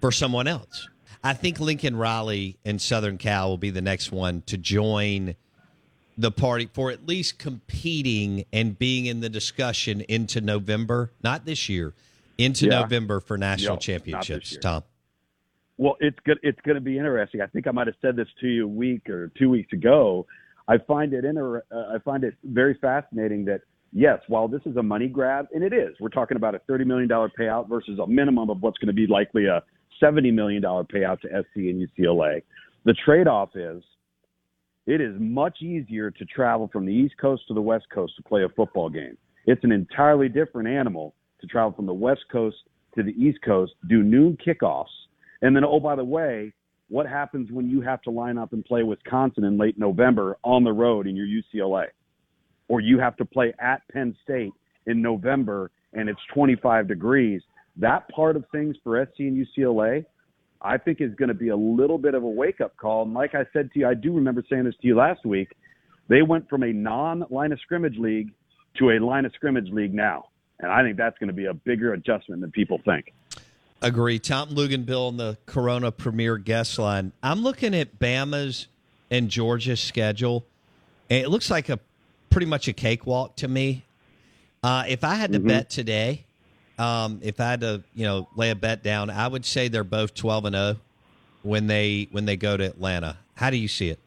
For someone else. I think Lincoln Riley and Southern Cal will be the next one to join the party for at least competing and being in the discussion into November, not this year, into Yeah. November for national championships. Tom. Well, it's good. It's going to be interesting. I think I might have said this to you a week or two weeks ago. I find it inter- uh, I find it very fascinating that yes, while this is a money grab, and it is, we're talking about a thirty million dollar payout versus a minimum of what's going to be likely a seventy million dollar payout to SC and UCLA. The trade off is it is much easier to travel from the East Coast to the West Coast to play a football game. It's an entirely different animal to travel from the West Coast to the East Coast, do noon kickoffs, and then, oh, by the way, what happens when you have to line up and play Wisconsin in late November on the road in your UCLA? Or you have to play at Penn State in November and it's 25 degrees. That part of things for SC and UCLA, I think is going to be a little bit of a wake up call. And like I said to you, I do remember saying this to you last week. They went from a non line of scrimmage league to a line of scrimmage league now. And I think that's going to be a bigger adjustment than people think. Agree. Tom Luginbill on the Corona Premier guest line. I'm looking at Bama's and Georgia's schedule, and it looks like a pretty much a cakewalk to me. Uh, if I had to Mm-hmm. bet today, um, if I had to, you know, lay a bet down, I would say they're both 12 and 0 when they when they go to Atlanta. How do you see it?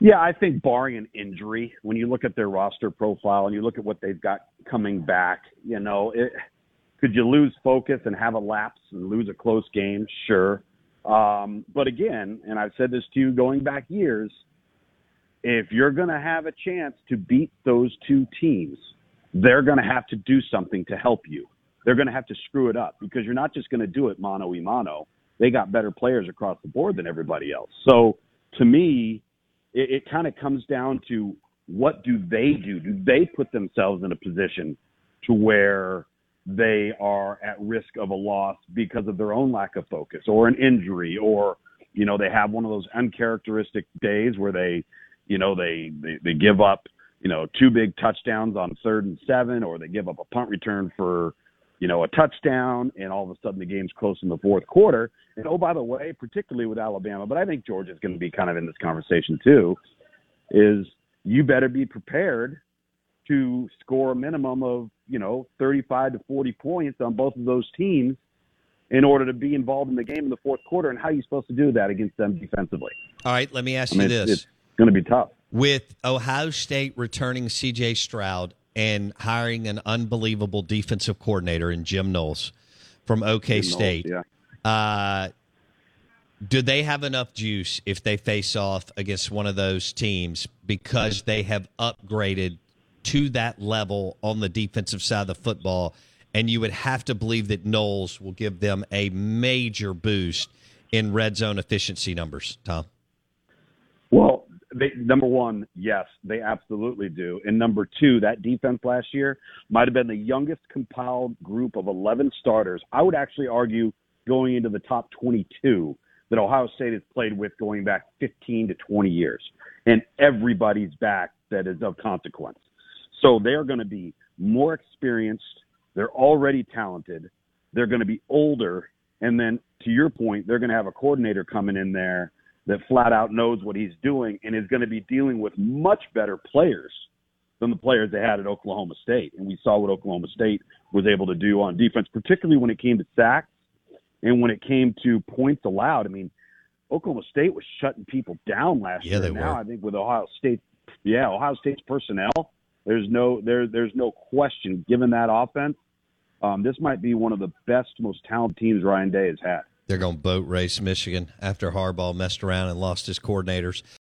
Yeah, I think barring an injury, when you look at their roster profile and you look at what they've got coming back, you know, it, could you lose focus and have a lapse and lose a close game? Sure. Um, but again, and I've said this to you going back years, if you're going to have a chance to beat those two teams, they're going to have to do something to help you. They're going to have to screw it up because you're not just going to do it mano a mano. They got better players across the board than everybody else. So to me, it, it kind of comes down to what do they do? Do they put themselves in a position to where they are at risk of a loss because of their own lack of focus or an injury or you know they have one of those uncharacteristic days where they you know they they, they give up you know two big touchdowns on third and seven or they give up a punt return for you know a touchdown and all of a sudden the game's close in the fourth quarter. And oh by the way particularly with Alabama but I think Georgia's going to be kind of in this conversation too is you better be prepared to score a minimum of you know 35 to 40 points on both of those teams in order to be involved in the game in the fourth quarter and how are you supposed to do that against them defensively. All right, let me ask I mean you it's, this. it's going to be tough with Ohio State returning CJ Stroud and hiring an unbelievable defensive coordinator in Jim Knowles from OK Jim Knowles, State. yeah Uh, do they have enough juice if they face off against one of those teams because they have upgraded to that level on the defensive side of the football? And you would have to believe that Knowles will give them a major boost in red zone efficiency numbers, Tom. They, number one, yes, they absolutely do. And number two, that defense last year might have been the youngest compiled group of 11 starters. I would actually argue going into the top 22 that Ohio State has played with going back 15 to 20 years. And everybody's back that is of consequence. So they're going to be more experienced. They're already talented. They're going to be older. And then to your point, they're going to have a coordinator coming in there that flat out knows what he's doing and is going to be dealing with much better players than the players they had at Oklahoma State. And we saw what Oklahoma State was able to do on defense, particularly when it came to sacks and when it came to points allowed. I mean, Oklahoma State was shutting people down last yeah, year. They now were. I think with Ohio State, yeah, Ohio State's personnel, there's no there there's no question given that offense. Um, this might be one of the best, most talented teams Ryan Day has had. They're going to boat race Michigan after Harbaugh messed around and lost his coordinators.